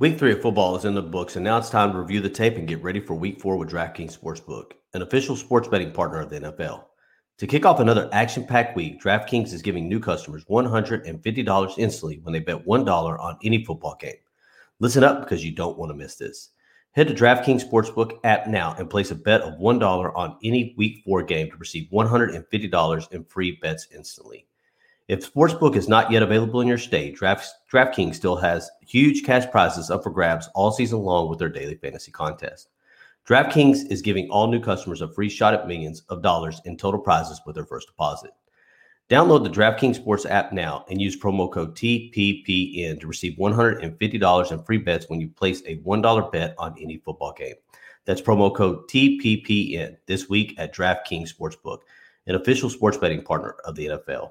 Week three of football is in the books, and now it's time to review the tape and get ready for week four with DraftKings Sportsbook, an official sports betting partner of the NFL. To kick off another action packed week, DraftKings is giving new customers $150 instantly when they bet $1 on any football game. Listen up because you don't want to miss this. Head to DraftKings Sportsbook app now and place a bet of $1 on any week four game to receive $150 in free bets instantly. If Sportsbook is not yet available in your state, Draft, DraftKings still has huge cash prizes up for grabs all season long with their daily fantasy contest. DraftKings is giving all new customers a free shot at millions of dollars in total prizes with their first deposit. Download the DraftKings Sports app now and use promo code TPPN to receive $150 in free bets when you place a $1 bet on any football game. That's promo code TPPN this week at DraftKings Sportsbook, an official sports betting partner of the NFL.